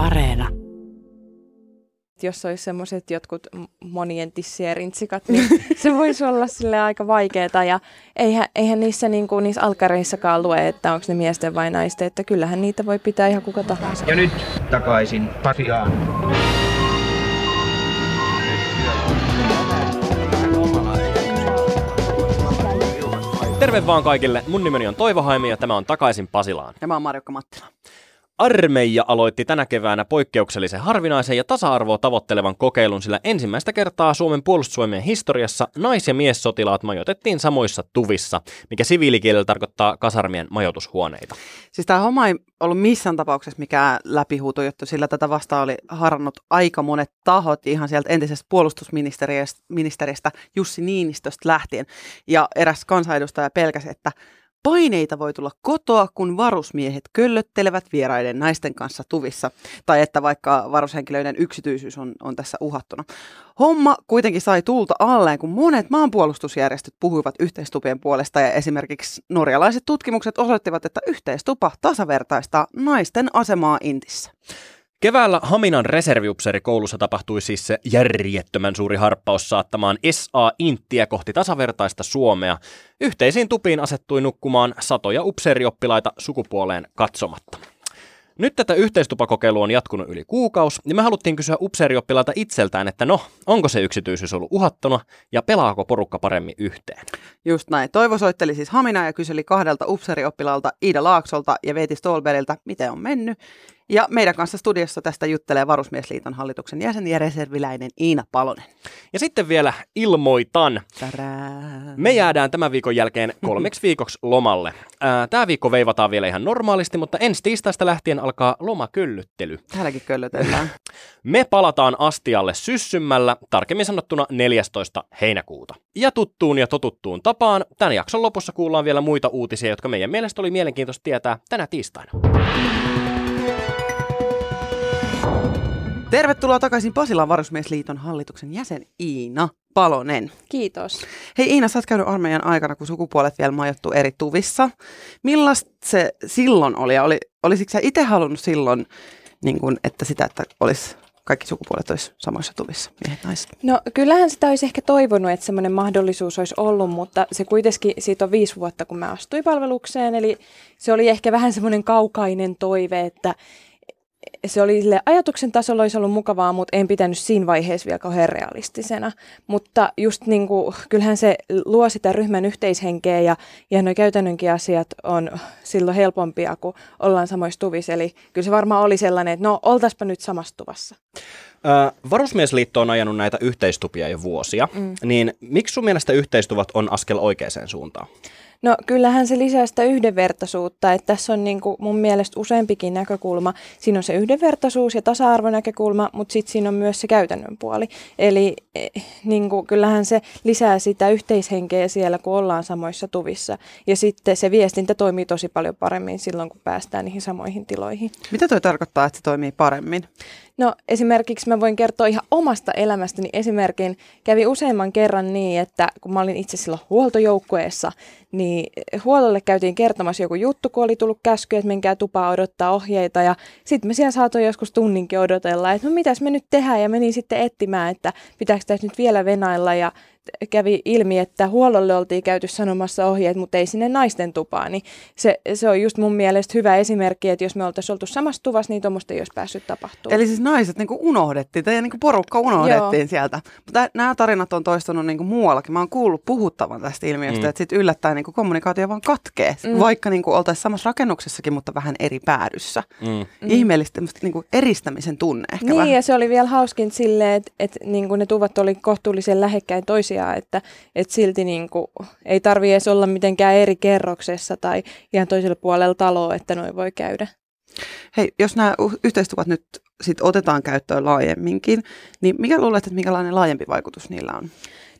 Areena. Jos olisi semmoiset jotkut monien tissien rintsikat, niin se voisi olla sille aika vaikeaa. Ja eihän, eihän niissä, niin kuin, niissä alkareissakaan lue, että onko ne miesten vai naisten. Että kyllähän niitä voi pitää ihan kuka tahansa. Ja nyt takaisin Pasiaan. Terve vaan kaikille. Mun nimeni on Toivo Haimi ja tämä on Takaisin Pasilaan. Ja mä oon Marjukka Mattila. Armeija aloitti tänä keväänä poikkeuksellisen harvinaisen ja tasa-arvoa tavoittelevan kokeilun, sillä ensimmäistä kertaa Suomen puolustusvoimien historiassa nais- ja miessotilaat majoitettiin samoissa tuvissa, mikä siviilikielellä tarkoittaa kasarmien majoitushuoneita. Siis tämä homma ei ollut missään tapauksessa mikään läpihuutojuttu, sillä tätä vastaan oli harannut aika monet tahot ihan sieltä entisestä puolustusministeristä Jussi Niinistöstä lähtien. Ja eräs kansanedustaja pelkäsi, että Paineita voi tulla kotoa, kun varusmiehet köllöttelevät vieraiden naisten kanssa tuvissa, tai että vaikka varushenkilöiden yksityisyys on, on tässä uhattuna. Homma kuitenkin sai tulta alleen, kun monet maanpuolustusjärjestöt puhuivat yhteistupien puolesta, ja esimerkiksi norjalaiset tutkimukset osoittivat, että yhteistupa tasavertaistaa naisten asemaa Intissä. Keväällä Haminan reserviupseerikoulussa tapahtui siis se järjettömän suuri harppaus saattamaan SA-inttiä kohti tasavertaista Suomea. Yhteisiin tupiin asettui nukkumaan satoja upseerioppilaita sukupuoleen katsomatta. Nyt tätä yhteistupakokeilua on jatkunut yli kuukausi, niin me haluttiin kysyä upseerioppilaita itseltään, että no, onko se yksityisyys ollut uhattuna ja pelaako porukka paremmin yhteen? Just näin. Toivo soitteli siis Hamina ja kyseli kahdelta upseerioppilaalta Iida Laaksolta ja Veeti Stolberilta, miten on mennyt. Ja meidän kanssa studiossa tästä juttelee Varusmiesliiton hallituksen jäsen ja reserviläinen Iina Palonen. Ja sitten vielä ilmoitan. Tärää. Me jäädään tämän viikon jälkeen kolmeksi viikoksi lomalle. Tämä viikko veivataan vielä ihan normaalisti, mutta ensi tiistaista lähtien alkaa lomakyllyttely. Täälläkin köllötellään. Me palataan astialle syssymmällä, tarkemmin sanottuna 14. heinäkuuta. Ja tuttuun ja totuttuun tapaan, tämän jakson lopussa kuullaan vielä muita uutisia, jotka meidän mielestä oli mielenkiintoista tietää tänä tiistaina. Tervetuloa takaisin Pasilan Varusmiesliiton hallituksen jäsen Iina Palonen. Kiitos. Hei Iina, sä oot käynyt armeijan aikana, kun sukupuolet vielä majoittu eri tuvissa. Millaista se silloin oli? oli olisitko sä itse halunnut silloin, niin kun, että sitä, että olisi kaikki sukupuolet olisi samoissa tuvissa, miehet naiset? No kyllähän sitä olisi ehkä toivonut, että semmoinen mahdollisuus olisi ollut, mutta se kuitenkin, siitä on viisi vuotta, kun mä astuin palvelukseen, eli se oli ehkä vähän semmoinen kaukainen toive, että se oli sille ajatuksen tasolla olisi ollut mukavaa, mutta en pitänyt siinä vaiheessa vielä kauhean realistisena. Mutta just niin kuin, kyllähän se luo sitä ryhmän yhteishenkeä ja, ja nuo käytännönkin asiat on silloin helpompia, kun ollaan samoissa tuvissa. Eli kyllä se varmaan oli sellainen, että no oltaispa nyt samassa tuvassa. Ö, Varusmiesliitto on ajanut näitä yhteistupia jo vuosia, mm. niin miksi sun mielestä yhteistuvat on askel oikeaan suuntaan? No kyllähän se lisää sitä yhdenvertaisuutta, että tässä on niin kuin mun mielestä useampikin näkökulma. Siinä on se yhdenvertaisuus ja tasa-arvonäkökulma, mutta sitten siinä on myös se käytännön puoli. Eli eh, niin kuin, kyllähän se lisää sitä yhteishenkeä siellä, kun ollaan samoissa tuvissa. Ja sitten se viestintä toimii tosi paljon paremmin silloin, kun päästään niihin samoihin tiloihin. Mitä toi tarkoittaa, että se toimii paremmin? No esimerkiksi mä voin kertoa ihan omasta elämästäni esimerkin. Kävi useamman kerran niin, että kun mä olin itse silloin huoltojoukkueessa, niin huollolle käytiin kertomassa joku juttu, kun oli tullut käsky, että menkää tupaa odottaa ohjeita. Ja sitten me siellä saatoin joskus tunninkin odotella, että no mitäs me nyt tehdään. Ja menin sitten etsimään, että pitääkö tässä nyt vielä venailla. Ja kävi ilmi, että huollolle oltiin käyty sanomassa ohjeet, mutta ei sinne naisten tupaan. Niin se, se on just mun mielestä hyvä esimerkki, että jos me oltaisiin oltu samassa tuvassa, niin tuommoista ei olisi päässyt tapahtumaan. Eli siis naiset niin unohdettiin, tai niin porukka unohdettiin Joo. sieltä. Mutta nämä tarinat on toistunut niin muuallakin. Mä oon kuullut puhuttavan tästä ilmiöstä, mm. että sitten yllättäen niin kommunikaatio vaan katkee, mm. vaikka niin oltaisiin samassa rakennuksessakin, mutta vähän eri päädyssä. Mm. Ihmeellistä niin eristämisen tunne ehkä Niin, vähän. ja se oli vielä hauskin silleen, että, että niin ne tuvat oli kohtuullisen lähekkäin toisiaan asiaa, että, että silti niin kuin, ei tarvi edes olla mitenkään eri kerroksessa tai ihan toisella puolella taloa, että noin voi käydä. Hei, jos nämä yhteistuvat nyt sit otetaan käyttöön laajemminkin, niin mikä luulet, että minkälainen laajempi vaikutus niillä on?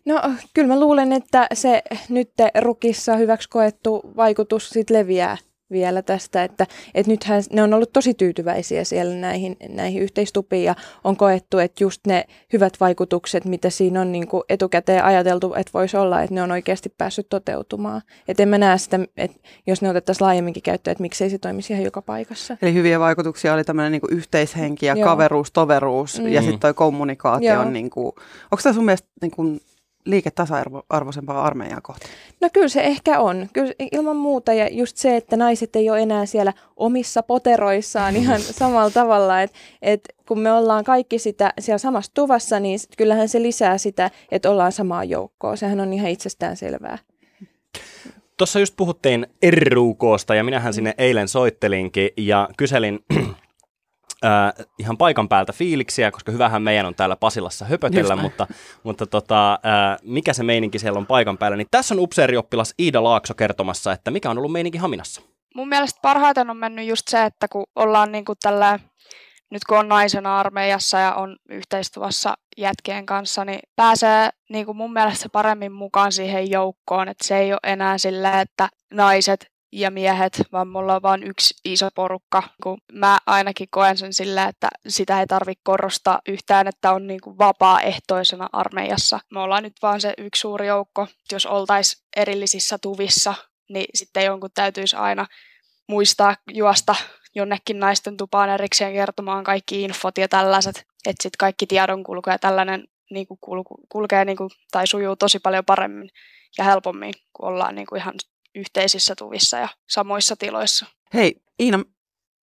No kyllä mä luulen, että se nyt rukissa hyväksi koettu vaikutus sit leviää vielä tästä, että, että nythän ne on ollut tosi tyytyväisiä siellä näihin, näihin yhteistupiin ja on koettu, että just ne hyvät vaikutukset, mitä siinä on niin kuin etukäteen ajateltu, että voisi olla, että ne on oikeasti päässyt toteutumaan. Että en mä näe sitä, että jos ne otettaisiin laajemminkin käyttöön, että miksei se toimisi ihan joka paikassa. Eli hyviä vaikutuksia oli tämmöinen niin yhteishenki ja Joo. kaveruus, toveruus mm. ja sitten toi kommunikaatio. Niin kuin, onko tämä sun mielestä niin kuin, liike tasa-arvoisempaa armeijaa kohti? No kyllä se ehkä on. Kyllä ilman muuta. Ja just se, että naiset ei ole enää siellä omissa poteroissaan ihan samalla tavalla. Että et kun me ollaan kaikki sitä siellä samassa tuvassa, niin kyllähän se lisää sitä, että ollaan samaa joukkoa. Sehän on ihan itsestään selvää. Tuossa just puhuttiin RUKsta ja minähän sinne eilen soittelinkin ja kyselin äh, ihan paikan päältä fiiliksiä, koska hyvähän meidän on täällä Pasilassa höpötellä, mutta, mutta tota, äh, mikä se meininki siellä on paikan päällä, niin tässä on upseerioppilas Iida Laakso kertomassa, että mikä on ollut meininki Haminassa. Mun mielestä parhaiten on mennyt just se, että kun ollaan niin kuin tällä, nyt kun on naisena armeijassa ja on yhteistyössä jätkien kanssa, niin pääsee niin kuin mun mielestä paremmin mukaan siihen joukkoon, että se ei ole enää silleen, että naiset ja miehet, vaan mulla on vain yksi iso porukka. Kun mä ainakin koen sen sillä, että sitä ei tarvitse korostaa yhtään, että on niin kuin vapaaehtoisena armeijassa. Me ollaan nyt vaan se yksi suuri joukko. Jos oltaisiin erillisissä tuvissa, niin sitten jonkun täytyisi aina muistaa juosta jonnekin naisten tupaan erikseen kertomaan kaikki infot ja tällaiset, että sitten kaikki tiedon kulkee tällainen niin kuin kulkee niin kuin, tai sujuu tosi paljon paremmin ja helpommin, kun ollaan niin kuin ihan yhteisissä tuvissa ja samoissa tiloissa. Hei Iina,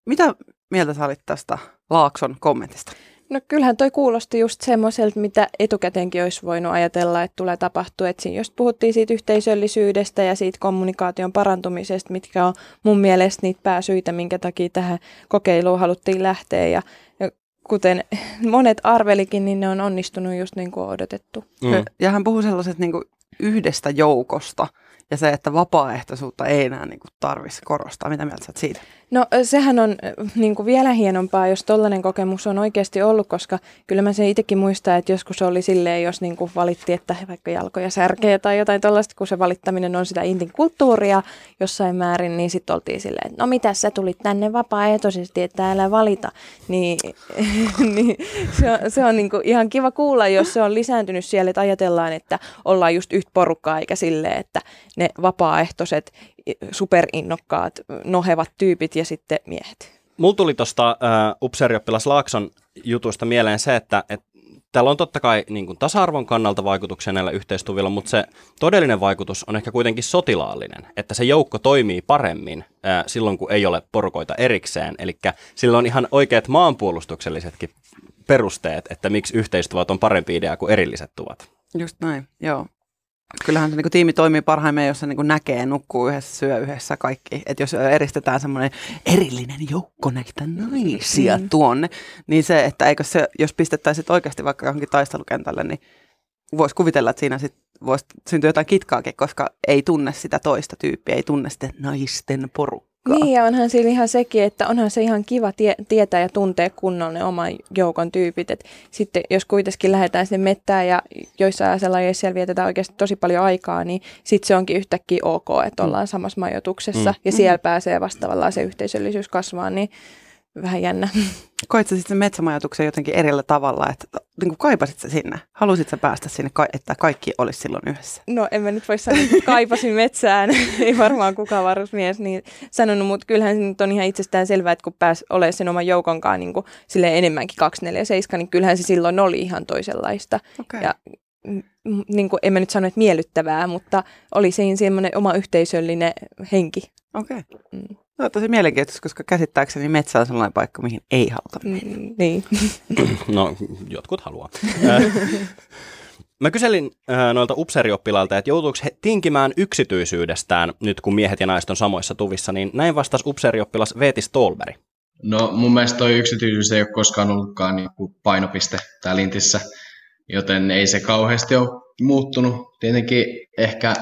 mitä mieltä sä olit tästä Laakson kommentista? No kyllähän toi kuulosti just semmoiselta, mitä etukäteenkin olisi voinut ajatella, että tulee tapahtua. Että siinä just puhuttiin siitä yhteisöllisyydestä ja siitä kommunikaation parantumisesta, mitkä on mun mielestä niitä pääsyitä, minkä takia tähän kokeiluun haluttiin lähteä. Ja, ja kuten monet arvelikin, niin ne on onnistunut just niin kuin odotettu. Mm. Ja hän puhuu sellaiset niin yhdestä joukosta, ja se, että vapaaehtoisuutta ei enää niin tarvitsisi korostaa. Mitä mieltä sä siitä? No sehän on niin kuin vielä hienompaa, jos tollainen kokemus on oikeasti ollut, koska kyllä mä sen itsekin muistan, että joskus oli silleen, jos niin kuin valitti, että vaikka jalkoja särkee tai jotain tollaista, kun se valittaminen on sitä intin kulttuuria jossain määrin, niin sitten oltiin silleen, että no mitä sä tulit tänne vapaaehtoisesti, että täällä valita. Niin, niin se on, se on niin kuin ihan kiva kuulla, jos se on lisääntynyt siellä, että ajatellaan, että ollaan just yhtä porukkaa, eikä silleen, että ne vapaaehtoiset superinnokkaat, nohevat tyypit ja sitten miehet. Mulla tuli tuosta uh, upseerioppilas Laakson jutusta mieleen se, että, että Täällä on totta kai niin kuin tasa-arvon kannalta vaikutuksia näillä yhteistuvilla, mutta se todellinen vaikutus on ehkä kuitenkin sotilaallinen, että se joukko toimii paremmin ää, silloin, kun ei ole porukoita erikseen. Eli sillä on ihan oikeat maanpuolustuksellisetkin perusteet, että miksi yhteistuvat on parempi idea kuin erilliset tuvat. Just näin, joo. Kyllähän se niin kuin, tiimi toimii parhaimmillaan, jos se niin kuin, näkee, nukkuu yhdessä, syö yhdessä kaikki. Että jos eristetään semmoinen erillinen joukko näitä naisia mm. tuonne, niin se, että eikö se, jos pistettäisiin oikeasti vaikka johonkin taistelukentälle, niin voisi kuvitella, että siinä sit voisi syntyä jotain kitkaakin, koska ei tunne sitä toista tyyppiä, ei tunne sitä naisten porukkaa. Niin ja onhan siinä ihan sekin, että onhan se ihan kiva tie- tietää ja tuntea kunnollinen oman joukon tyypit. Et sitten jos kuitenkin lähdetään sinne mettään ja joissain lajeissa siellä vietetään oikeasti tosi paljon aikaa, niin sitten se onkin yhtäkkiä ok, että mm. ollaan mm. samassa majoituksessa mm. ja siellä mm. pääsee vasta tavallaan se yhteisöllisyys kasvaa, niin vähän jännä. Koit sä sitten metsämajoituksen jotenkin erillä tavalla, että niin kuin kaipasit sä sinne? Halusit sä päästä sinne, että kaikki olisi silloin yhdessä? No en mä nyt voi sanoa, että kaipasin metsään, ei varmaan kukaan varusmies niin sanonut, mutta kyllähän se nyt on ihan itsestään selvää, että kun pääsi olemaan sen oman joukonkaan niin kuin enemmänkin 247, niin kyllähän se silloin oli ihan toisenlaista. Okay. Ja niin kuin, en mä nyt sano, että miellyttävää, mutta oli siinä semmoinen oma yhteisöllinen henki. Okei. Okay. Mm. No tosi mielenkiintoista, koska käsittääkseni metsä on sellainen paikka, mihin ei haluta mennä. Mm, niin. no, jotkut haluaa. Mä kyselin äh, noilta upseerioppilailta, että joutuuko he tinkimään yksityisyydestään nyt, kun miehet ja naiset on samoissa tuvissa, niin näin vastasi upseerioppilas Veeti Stolberg. No mun mielestä toi yksityisyys ei ole koskaan ollutkaan niin kuin painopiste täällä Lintissä, joten ei se kauheasti ole muuttunut. Tietenkin ehkä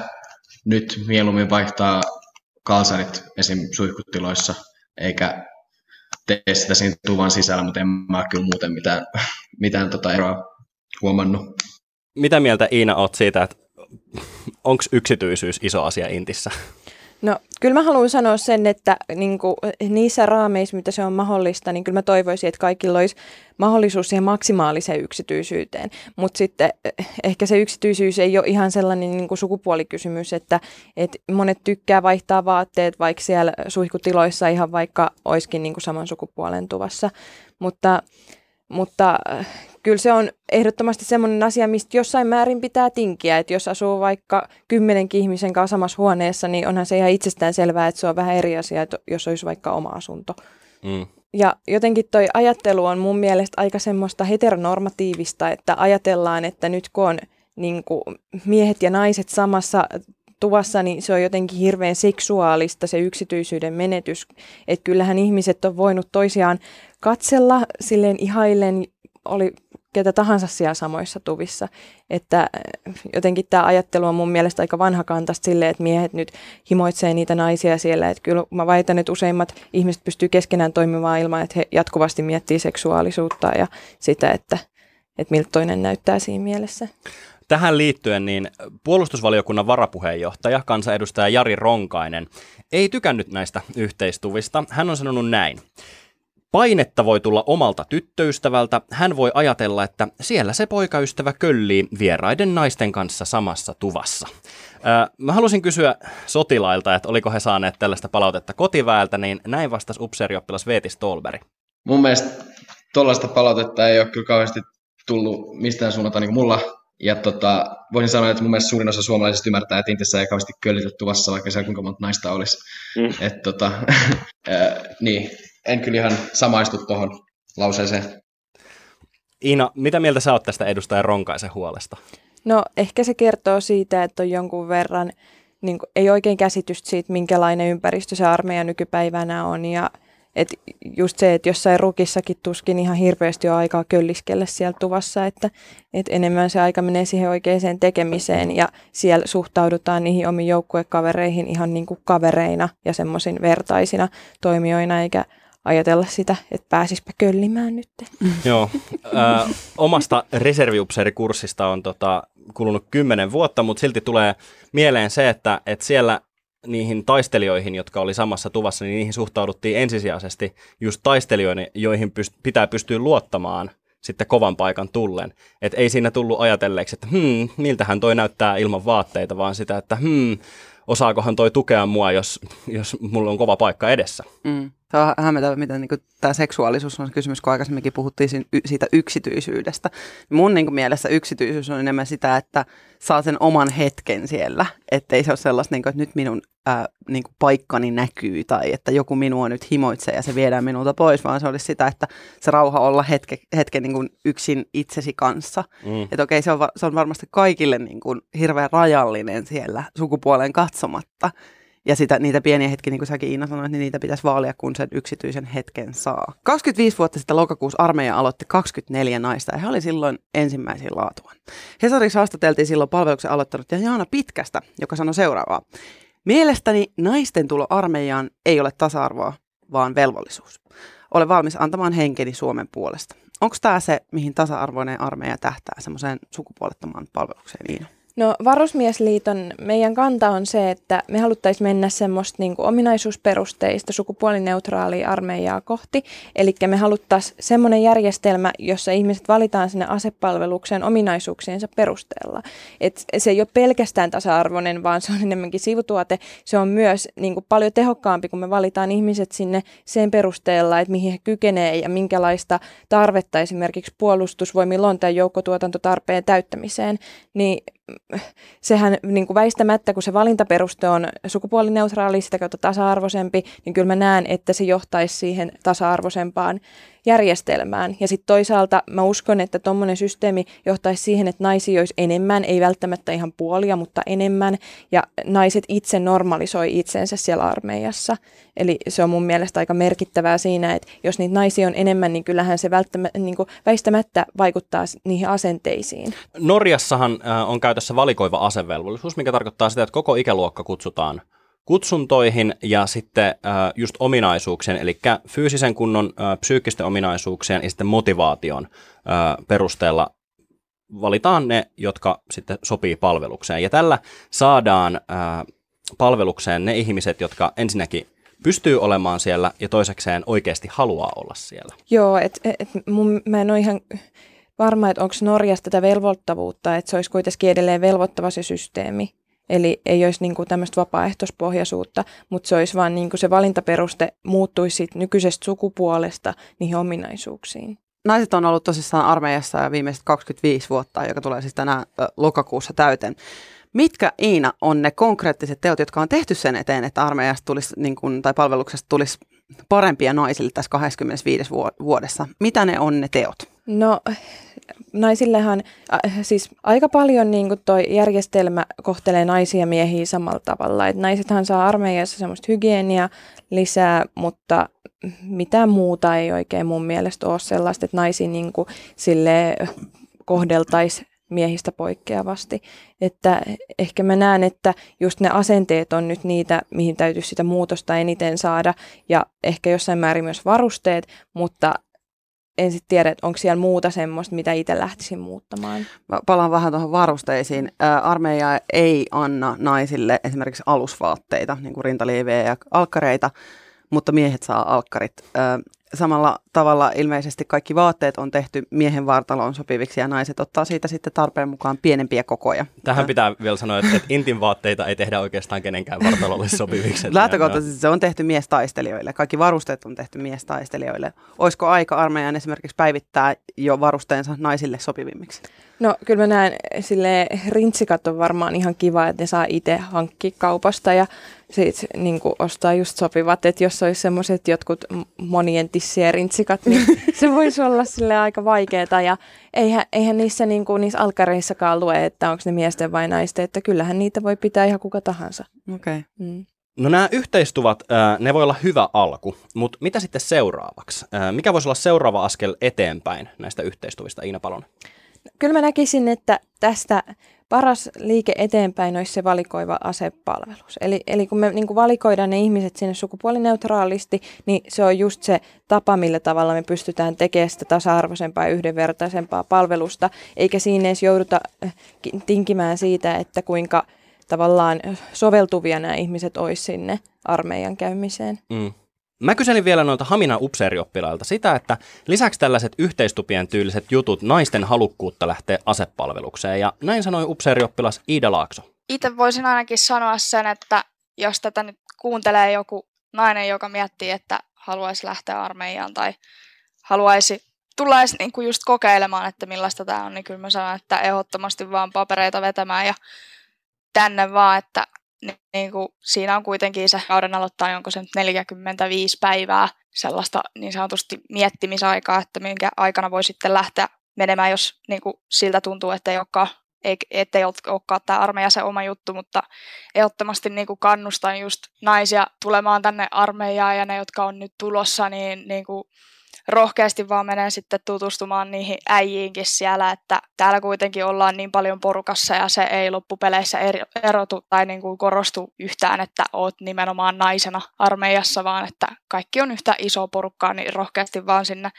nyt mieluummin vaihtaa kalsarit esim. suihkutiloissa, eikä tee sitä siinä tuvan sisällä, mutta en mä kyllä muuten mitään, mitään tota eroa huomannut. Mitä mieltä Iina oot siitä, että onko yksityisyys iso asia Intissä? No kyllä mä haluan sanoa sen, että niin kuin, niissä raameissa, mitä se on mahdollista, niin kyllä mä toivoisin, että kaikilla olisi mahdollisuus siihen maksimaaliseen yksityisyyteen. Mutta sitten eh, ehkä se yksityisyys ei ole ihan sellainen niin kuin sukupuolikysymys, että, että monet tykkää vaihtaa vaatteet vaikka siellä suihkutiloissa ihan vaikka olisikin niin kuin saman sukupuolen tuvassa. Mutta, mutta kyllä se on ehdottomasti semmoinen asia, mistä jossain määrin pitää tinkiä. Että jos asuu vaikka kymmenenkin ihmisen kanssa samassa huoneessa, niin onhan se ihan itsestään selvää, että se on vähän eri asia, että jos olisi vaikka oma asunto. Mm. Ja jotenkin toi ajattelu on mun mielestä aika semmoista heteronormatiivista, että ajatellaan, että nyt kun on niin kuin miehet ja naiset samassa tuvassa, niin se on jotenkin hirveän seksuaalista se yksityisyyden menetys. Että kyllähän ihmiset on voinut toisiaan katsella silleen ihaillen, oli ketä tahansa siellä samoissa tuvissa. Että jotenkin tämä ajattelu on mun mielestä aika vanhakantaista silleen, että miehet nyt himoitsee niitä naisia siellä. Että kyllä mä väitän, että useimmat ihmiset pystyy keskenään toimimaan ilman, että he jatkuvasti miettii seksuaalisuutta ja sitä, että, että miltä toinen näyttää siinä mielessä. Tähän liittyen niin puolustusvaliokunnan varapuheenjohtaja, kansanedustaja Jari Ronkainen, ei tykännyt näistä yhteistuvista. Hän on sanonut näin. Painetta voi tulla omalta tyttöystävältä. Hän voi ajatella, että siellä se poikaystävä köllii vieraiden naisten kanssa samassa tuvassa. Öö, mä halusin kysyä sotilailta, että oliko he saaneet tällaista palautetta kotiväeltä, niin näin vastasi upseerioppilas Veeti Stolberg. Mun mielestä tuollaista palautetta ei ole kyllä kauheasti tullut mistään suunnalta niin mulla. Ja tota, voisin sanoa, että mun mielestä suurin osa suomalaisista ymmärtää, että Intissä ei kauheasti köllitä tuvassa, vaikka siellä kuinka monta naista olisi. Mm. Et, tota, äh, niin, en kyllä ihan samaistu tuohon lauseeseen. Iina, mitä mieltä sä oot tästä edustaja Ronkaisen huolesta? No ehkä se kertoo siitä, että on jonkun verran, niin kuin, ei oikein käsitystä siitä, minkälainen ympäristö se armeija nykypäivänä on. Ja et just se, että jossain rukissakin tuskin ihan hirveästi on aikaa kölliskellä siellä tuvassa, että et enemmän se aika menee siihen oikeaan tekemiseen ja siellä suhtaudutaan niihin omiin joukkuekavereihin ihan niin kuin kavereina ja semmoisin vertaisina toimijoina, eikä ajatella sitä, että pääsispä köllimään nyt. Joo. Ö, omasta reserviupseerikurssista on tota, kulunut kymmenen vuotta, mutta silti tulee mieleen se, että, että siellä niihin taistelijoihin, jotka oli samassa tuvassa, niin niihin suhtauduttiin ensisijaisesti just taistelijoihin, joihin pyst- pitää pystyä luottamaan sitten kovan paikan tullen. Et ei siinä tullut ajatelleeksi, että hmm, miltähän toi näyttää ilman vaatteita, vaan sitä, että hmm, osaakohan toi tukea mua, jos, jos mulla on kova paikka edessä. Mm. Se on hämmentävä, miten niin tämä seksuaalisuus on kysymys, kun aikaisemminkin puhuttiin siitä yksityisyydestä. Mun niin kuin, mielessä yksityisyys on enemmän sitä, että saa sen oman hetken siellä, ettei se ole sellaista, niin kuin, että nyt minun ää, niin kuin paikkani näkyy tai että joku minua nyt himoitsee ja se viedään minulta pois, vaan se olisi sitä, että se rauha olla hetke, hetken niin kuin yksin itsesi kanssa. Mm. Että okei, se on, se on varmasti kaikille niin kuin hirveän rajallinen siellä sukupuoleen katsomatta. Ja sitä, niitä pieniä hetkiä, niin kuin säkin Iina sanoit, niin niitä pitäisi vaalia, kun sen yksityisen hetken saa. 25 vuotta sitten lokakuussa armeija aloitti 24 naista ja he oli silloin ensimmäisiä laatuaan. Hesarissa haastateltiin silloin palveluksen aloittanut ja Jaana Pitkästä, joka sanoi seuraavaa. Mielestäni naisten tulo armeijaan ei ole tasa-arvoa, vaan velvollisuus. Olen valmis antamaan henkeni Suomen puolesta. Onko tämä se, mihin tasa-arvoinen armeija tähtää, semmoiseen sukupuolettomaan palvelukseen, Iina? No Varusmiesliiton meidän kanta on se, että me haluttaisiin mennä semmoista niin kuin ominaisuusperusteista sukupuolineutraalia armeijaa kohti. Eli me haluttaisiin semmoinen järjestelmä, jossa ihmiset valitaan sinne asepalvelukseen ominaisuuksiensa perusteella. Et se ei ole pelkästään tasa-arvoinen, vaan se on enemmänkin sivutuote. Se on myös niin kuin paljon tehokkaampi, kun me valitaan ihmiset sinne sen perusteella, että mihin he kykenevät ja minkälaista tarvetta esimerkiksi puolustusvoimilla on tai joukkotuotantotarpeen täyttämiseen. Niin sehän niin kuin väistämättä, kun se valintaperuste on sukupuolineutraali, sitä kautta tasa-arvoisempi, niin kyllä mä näen, että se johtaisi siihen tasa-arvoisempaan järjestelmään. Ja sitten toisaalta mä uskon, että tuommoinen systeemi johtaisi siihen, että naisia olisi enemmän, ei välttämättä ihan puolia, mutta enemmän, ja naiset itse normalisoi itsensä siellä armeijassa. Eli se on mun mielestä aika merkittävää siinä, että jos niitä naisia on enemmän, niin kyllähän se välttämättä, niin kuin väistämättä vaikuttaa niihin asenteisiin. Norjassahan äh, on käytössä valikoiva asevelvollisuus, mikä tarkoittaa sitä, että koko ikäluokka kutsutaan kutsuntoihin ja sitten äh, just ominaisuuksien, eli fyysisen kunnon, äh, psyykkisten ominaisuuksien ja sitten motivaation äh, perusteella valitaan ne, jotka sitten sopii palvelukseen. Ja tällä saadaan palvelukseen ne ihmiset, jotka ensinnäkin pystyy olemaan siellä ja toisekseen oikeasti haluaa olla siellä. Joo, et, et mun, mä en ole ihan varma, että onko Norjassa tätä velvoittavuutta, että se olisi kuitenkin edelleen velvoittava se systeemi. Eli ei olisi niin kuin tämmöistä vapaaehtoispohjaisuutta, mutta se olisi vaan niin kuin se valintaperuste muuttuisi siitä nykyisestä sukupuolesta niihin ominaisuuksiin. Naiset on ollut tosissaan armeijassa jo viimeiset 25 vuotta, joka tulee siis tänä lokakuussa täyteen. Mitkä Iina on ne konkreettiset teot, jotka on tehty sen eteen, että armeijasta tulisi, niin kuin, tai palveluksesta tulisi parempia naisille tässä 25 vuodessa? Mitä ne on ne teot? No naisillehan, äh, siis aika paljon niin kuin toi järjestelmä kohtelee naisia ja miehiä samalla tavalla. Et naisethan saa armeijassa semmoista hygienia lisää, mutta mitään muuta ei oikein mun mielestä ole sellaista, että naisia niin kuin sille kohdeltaisiin miehistä poikkeavasti. Että ehkä mä näen, että just ne asenteet on nyt niitä, mihin täytyy sitä muutosta eniten saada ja ehkä jossain määrin myös varusteet, mutta en sitten tiedä, että onko siellä muuta semmoista, mitä itse lähtisin muuttamaan. Mä palaan vähän tuohon varusteisiin. Armeija ei anna naisille esimerkiksi alusvaatteita, niin kuin rintaliivejä ja alkkareita, mutta miehet saa alkkarit. Samalla tavalla ilmeisesti kaikki vaatteet on tehty miehen vartaloon sopiviksi ja naiset ottaa siitä sitten tarpeen mukaan pienempiä kokoja. Tähän pitää vielä sanoa, että, että intin vaatteita ei tehdä oikeastaan kenenkään vartalolle sopiviksi. Lähtökohtaisesti se on tehty miestaistelijoille. Kaikki varusteet on tehty miestaistelijoille. Olisiko aika armeijan esimerkiksi päivittää jo varusteensa naisille sopivimmiksi? No kyllä mä näen, sille rintsikat on varmaan ihan kiva, että ne saa itse hankkia kaupasta ja sit niin ostaa just sopivat, että jos olisi semmoiset jotkut monien tissien rintsikat, niin se voisi olla sille aika vaikeaa ja eihän, eihän niissä, niin kuin, niissä alkareissakaan lue, että onko ne miesten vai naisten, että kyllähän niitä voi pitää ihan kuka tahansa. Okei. Okay. Mm. No nämä yhteistuvat, ne voi olla hyvä alku, mutta mitä sitten seuraavaksi? Mikä voisi olla seuraava askel eteenpäin näistä yhteistuvista, Iina Palonen? Kyllä mä näkisin, että tästä paras liike eteenpäin olisi se valikoiva asepalvelus. Eli, eli kun me niin kuin valikoidaan ne ihmiset sinne sukupuolineutraalisti, niin se on just se tapa, millä tavalla me pystytään tekemään sitä tasa-arvoisempaa ja yhdenvertaisempaa palvelusta, eikä siinä edes jouduta äh, tinkimään siitä, että kuinka tavallaan soveltuvia nämä ihmiset olisi sinne armeijan käymiseen. Mm. Mä kyselin vielä noilta Hamina upseerioppilailta sitä, että lisäksi tällaiset yhteistupien tyyliset jutut naisten halukkuutta lähteä asepalvelukseen, ja näin sanoi upseerioppilas Iida Laakso. Itse voisin ainakin sanoa sen, että jos tätä nyt kuuntelee joku nainen, joka miettii, että haluaisi lähteä armeijaan tai haluaisi tulla edes niin kuin just kokeilemaan, että millaista tämä on, niin kyllä mä sanon, että ehdottomasti vaan papereita vetämään ja tänne vaan, että niin, kuin, siinä on kuitenkin se kauden aloittaa, onko se nyt 45 päivää sellaista niin sanotusti miettimisaikaa, että minkä aikana voi sitten lähteä menemään, jos niin kuin, siltä tuntuu, että ei olekaan ei, ettei olekaan tämä armeija se oma juttu, mutta ehdottomasti niin kuin kannustan just naisia tulemaan tänne armeijaan ja ne, jotka on nyt tulossa, niin, niin kuin rohkeasti vaan menee sitten tutustumaan niihin äijiinkin siellä, että täällä kuitenkin ollaan niin paljon porukassa ja se ei loppupeleissä erotu tai niin kuin korostu yhtään, että oot nimenomaan naisena armeijassa, vaan että kaikki on yhtä iso porukkaa, niin rohkeasti vaan sinne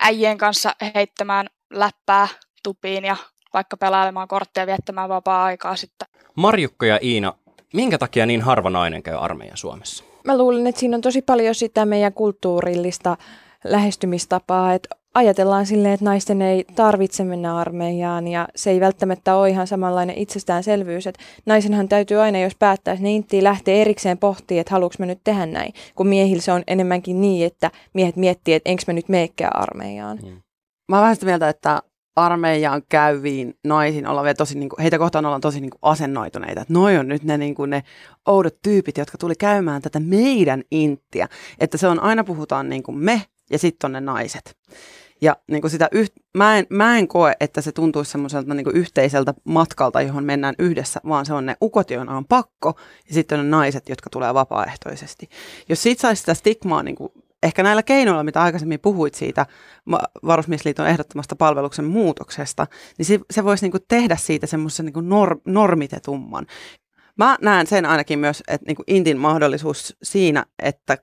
äijien kanssa heittämään läppää tupiin ja vaikka pelailemaan kortteja viettämään vapaa-aikaa sitten. Marjukka ja Iina, minkä takia niin harva nainen käy armeijan Suomessa? Mä luulen, että siinä on tosi paljon sitä meidän kulttuurillista lähestymistapaa, että ajatellaan silleen, että naisten ei tarvitse mennä armeijaan ja se ei välttämättä ole ihan samanlainen itsestäänselvyys, että naisenhan täytyy aina, jos päättää sinne inttiin, lähteä erikseen pohtimaan, että haluanko mä nyt tehdä näin, kun miehillä se on enemmänkin niin, että miehet miettii, että enkö mä nyt meekään armeijaan. Mm. Mä oon vähän sitä mieltä, että armeijaan käyviin naisiin ollaan tosi, niin kuin, heitä kohtaan ollaan tosi niin kuin asennoituneita. Että noi on nyt ne, niin kuin, ne oudot tyypit, jotka tuli käymään tätä meidän inttiä. Että se on aina puhutaan niin kuin me ja sitten on ne naiset. Ja niin kuin sitä yht, mä, en, mä en koe, että se tuntuisi semmoiselta niin yhteiseltä matkalta, johon mennään yhdessä, vaan se on ne ukot, joilla on pakko, ja sitten on ne naiset, jotka tulee vapaaehtoisesti. Jos siitä saisi sitä stigmaa niin kuin ehkä näillä keinoilla, mitä aikaisemmin puhuit siitä Varusmiesliiton ehdottomasta palveluksen muutoksesta, niin se, se voisi niin kuin tehdä siitä semmoisen niin nor, normitetumman. Mä näen sen ainakin myös, että niin kuin Intin mahdollisuus siinä, että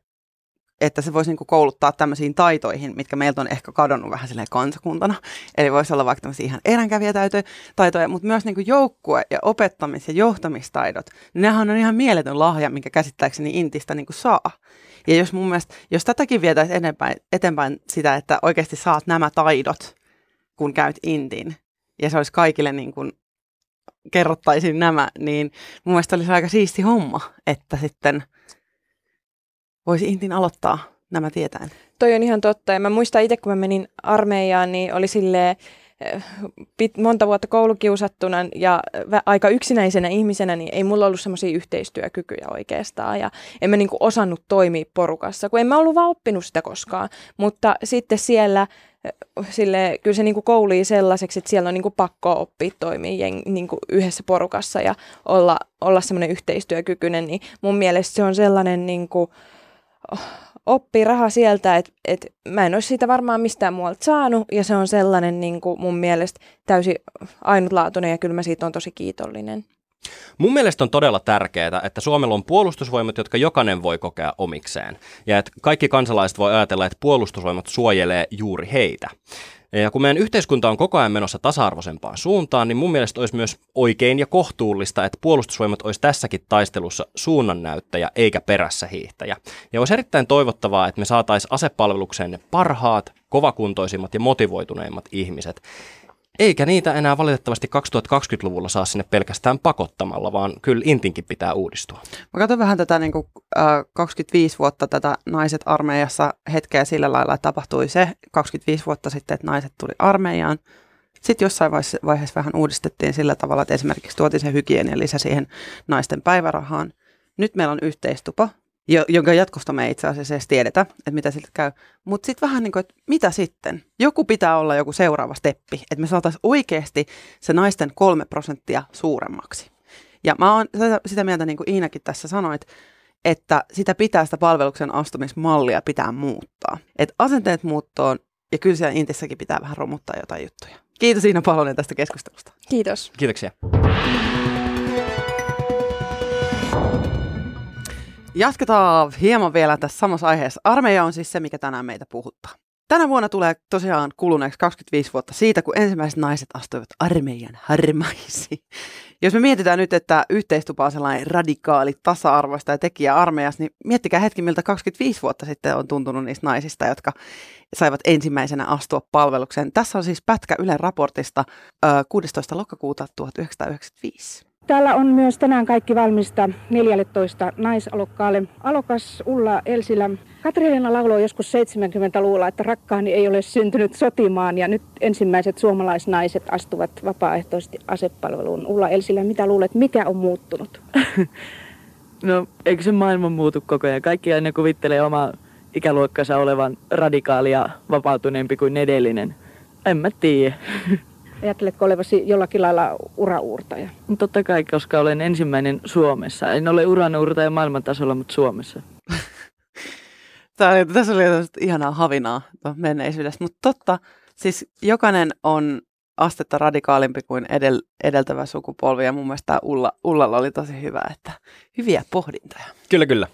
että se voisi niin kuin kouluttaa tämmöisiin taitoihin, mitkä meiltä on ehkä kadonnut vähän silleen kansakuntana. Eli voisi olla vaikka tämmöisiä ihan eränkävijätaitoja, mutta myös niin kuin joukkue- ja opettamis- ja johtamistaidot. Nehän on ihan mieletön lahja, minkä käsittääkseni Intistä niin kuin saa. Ja jos mun mielestä, jos tätäkin vietäisiin eteenpäin, eteenpäin sitä, että oikeasti saat nämä taidot, kun käyt Intiin, ja se olisi kaikille niin kuin kerrottaisiin nämä, niin mun mielestä olisi aika siisti homma, että sitten voisi Intin aloittaa nämä tietäen. Toi on ihan totta. Ja mä muistan itse, kun mä menin armeijaan, niin oli silleen, pit, monta vuotta koulukiusattuna ja aika yksinäisenä ihmisenä, niin ei mulla ollut semmoisia yhteistyökykyjä oikeastaan. Ja en mä niinku osannut toimia porukassa, kun en mä ollut vaan oppinut sitä koskaan. Mutta sitten siellä sille, kyllä se niinku koulii sellaiseksi, että siellä on niinku pakko oppia toimia jeng, niinku yhdessä porukassa ja olla, olla semmoinen yhteistyökykyinen, niin mun mielestä se on sellainen niinku, oppii raha sieltä, että et mä en olisi siitä varmaan mistään muualta saanut, ja se on sellainen niin kuin mun mielestä täysin ainutlaatuinen, ja kyllä mä siitä on tosi kiitollinen. Mun mielestä on todella tärkeää, että Suomella on puolustusvoimat, jotka jokainen voi kokea omikseen. Ja että kaikki kansalaiset voi ajatella, että puolustusvoimat suojelee juuri heitä. Ja kun meidän yhteiskunta on koko ajan menossa tasa-arvoisempaan suuntaan, niin mun mielestä olisi myös oikein ja kohtuullista, että puolustusvoimat olisi tässäkin taistelussa suunnannäyttäjä eikä perässä hiihtäjä. Ja olisi erittäin toivottavaa, että me saataisiin asepalvelukseen ne parhaat, kovakuntoisimmat ja motivoituneimmat ihmiset. Eikä niitä enää valitettavasti 2020-luvulla saa sinne pelkästään pakottamalla, vaan kyllä Intinkin pitää uudistua. Mä katson vähän tätä niin kuin, äh, 25 vuotta tätä naiset armeijassa hetkeä sillä lailla, että tapahtui se 25 vuotta sitten, että naiset tuli armeijaan. Sitten jossain vaiheessa, vähän uudistettiin sillä tavalla, että esimerkiksi tuotiin se hygienia lisä siihen naisten päivärahaan. Nyt meillä on yhteistupa, jonka jatkosta me ei itse asiassa edes tiedetä, että mitä siltä käy. Mutta sitten vähän niin kuin, että mitä sitten? Joku pitää olla joku seuraava steppi, että me saataisiin oikeasti se naisten kolme prosenttia suuremmaksi. Ja mä oon sitä mieltä, niin kuin Iinakin tässä sanoit, että sitä pitää sitä palveluksen astumismallia pitää muuttaa. Että asenteet muuttoon ja kyllä siellä Intissäkin pitää vähän romuttaa jotain juttuja. Kiitos Iina Palonen tästä keskustelusta. Kiitos. Kiitoksia. Jatketaan hieman vielä tässä samassa aiheessa. Armeija on siis se, mikä tänään meitä puhuttaa. Tänä vuonna tulee tosiaan kuluneeksi 25 vuotta siitä, kun ensimmäiset naiset astuivat armeijan harmaisiin. Jos me mietitään nyt, että yhteistupa on sellainen radikaali, tasa-arvoista ja tekijä armeijassa, niin miettikää hetki, miltä 25 vuotta sitten on tuntunut niistä naisista, jotka saivat ensimmäisenä astua palvelukseen. Tässä on siis pätkä Ylen raportista 16. lokakuuta 1995. Täällä on myös tänään kaikki valmista 14 naisalokkaalle. Alokas Ulla Elsilä. Katriina lauloi joskus 70-luvulla, että rakkaani ei ole syntynyt sotimaan ja nyt ensimmäiset suomalaisnaiset astuvat vapaaehtoisesti asepalveluun. Ulla Elsilä, mitä luulet, mikä on muuttunut? No eikö se maailma muutu koko ajan? Kaikki aina kuvittelee oma ikäluokkansa olevan radikaalia vapautuneempi kuin edellinen. En mä tiedä. Ajatteletko olevasi jollakin lailla urauurtaja? No totta kai, koska olen ensimmäinen Suomessa. En ole uranuurtaja maailman tasolla, mutta Suomessa. Tämä oli, tässä oli ihanaa havinaa menneisyydestä, mutta totta, siis jokainen on astetta radikaalimpi kuin edel, edeltävä sukupolvi ja mun mielestä Ulla, Ullalla oli tosi hyvä, että hyviä pohdintoja. Kyllä, kyllä.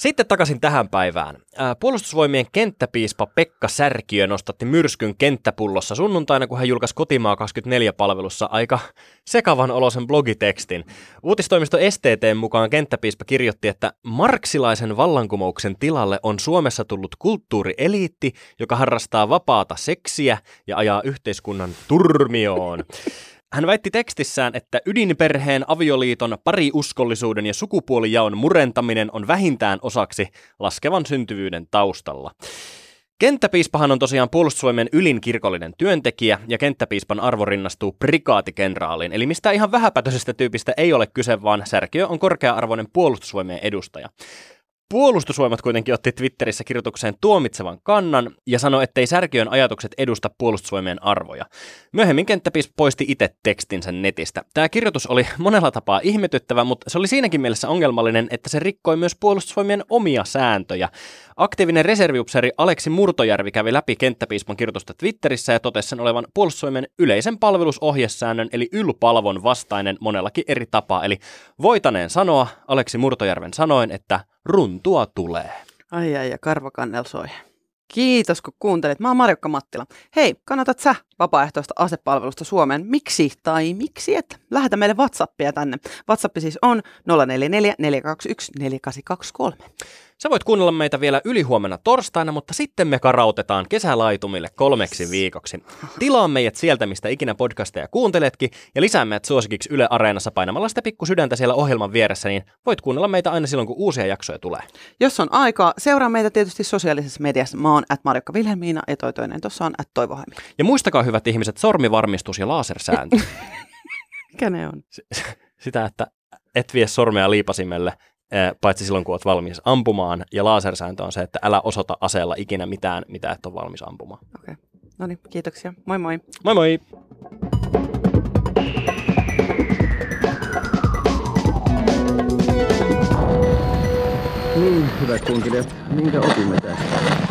Sitten takaisin tähän päivään. Puolustusvoimien kenttäpiispa Pekka Särkiö nostatti myrskyn kenttäpullossa sunnuntaina, kun hän julkaisi Kotimaa 24-palvelussa aika sekavan olosen blogitekstin. Uutistoimisto STT mukaan kenttäpiispa kirjoitti, että marksilaisen vallankumouksen tilalle on Suomessa tullut kulttuurieliitti, joka harrastaa vapaata seksiä ja ajaa yhteiskunnan turmioon. Hän väitti tekstissään, että ydinperheen, avioliiton, pariuskollisuuden ja sukupuolijaon murentaminen on vähintään osaksi laskevan syntyvyyden taustalla. Kenttäpiispahan on tosiaan puolustusvoimien ylin kirkollinen työntekijä ja kenttäpiispan arvo rinnastuu prikaatikenraaliin, eli mistä ihan vähäpätöisestä tyypistä ei ole kyse, vaan Särkiö on korkea-arvoinen puolustusvoimien edustaja. Puolustusvoimat kuitenkin otti Twitterissä kirjoitukseen tuomitsevan kannan ja sanoi, ettei Särkiön ajatukset edusta puolustusvoimien arvoja. Myöhemmin kenttäpiis poisti itse tekstinsä netistä. Tämä kirjoitus oli monella tapaa ihmetyttävä, mutta se oli siinäkin mielessä ongelmallinen, että se rikkoi myös puolustusvoimien omia sääntöjä. Aktiivinen reserviupseeri Aleksi Murtojärvi kävi läpi kenttäpiispan kirjoitusta Twitterissä ja totesi sen olevan puolustusvoimien yleisen palvelusohjesäännön eli ylpalvon vastainen monellakin eri tapaa. Eli voitaneen sanoa Aleksi Murtojärven sanoin, että runtua tulee. Ai ai ja karvakannel soi. Kiitos kun kuuntelit. Mä oon Marjokka Mattila. Hei, kannatat sä vapaaehtoista asepalvelusta Suomeen? Miksi tai miksi et? Lähetä meille Whatsappia tänne. WhatsApp siis on 044 421 4823. Sä voit kuunnella meitä vielä ylihuomenna torstaina, mutta sitten me karautetaan kesälaitumille kolmeksi viikoksi. Tilaa meidät sieltä, mistä ikinä podcasteja kuunteletkin, ja lisää meidät suosikiksi Yle Areenassa painamalla sitä pikku sydäntä siellä ohjelman vieressä, niin voit kuunnella meitä aina silloin, kun uusia jaksoja tulee. Jos on aikaa, seuraa meitä tietysti sosiaalisessa mediassa. Mä oon at Marjokka Vilhelmiina ja toi toinen tuossa on at Toivo. Ja muistakaa hyvät ihmiset, sormivarmistus ja lasersääntö. Mikä ne on? Sitä, että et vie sormea liipasimelle, eh, paitsi silloin, kun olet valmis ampumaan. Ja lasersääntö on se, että älä osoita aseella ikinä mitään, mitä et ole valmis ampumaan. Okei. Okay. No niin, kiitoksia. Moi moi. Moi moi! Niin, hyvät kunkilijat, minkä opimme tästä?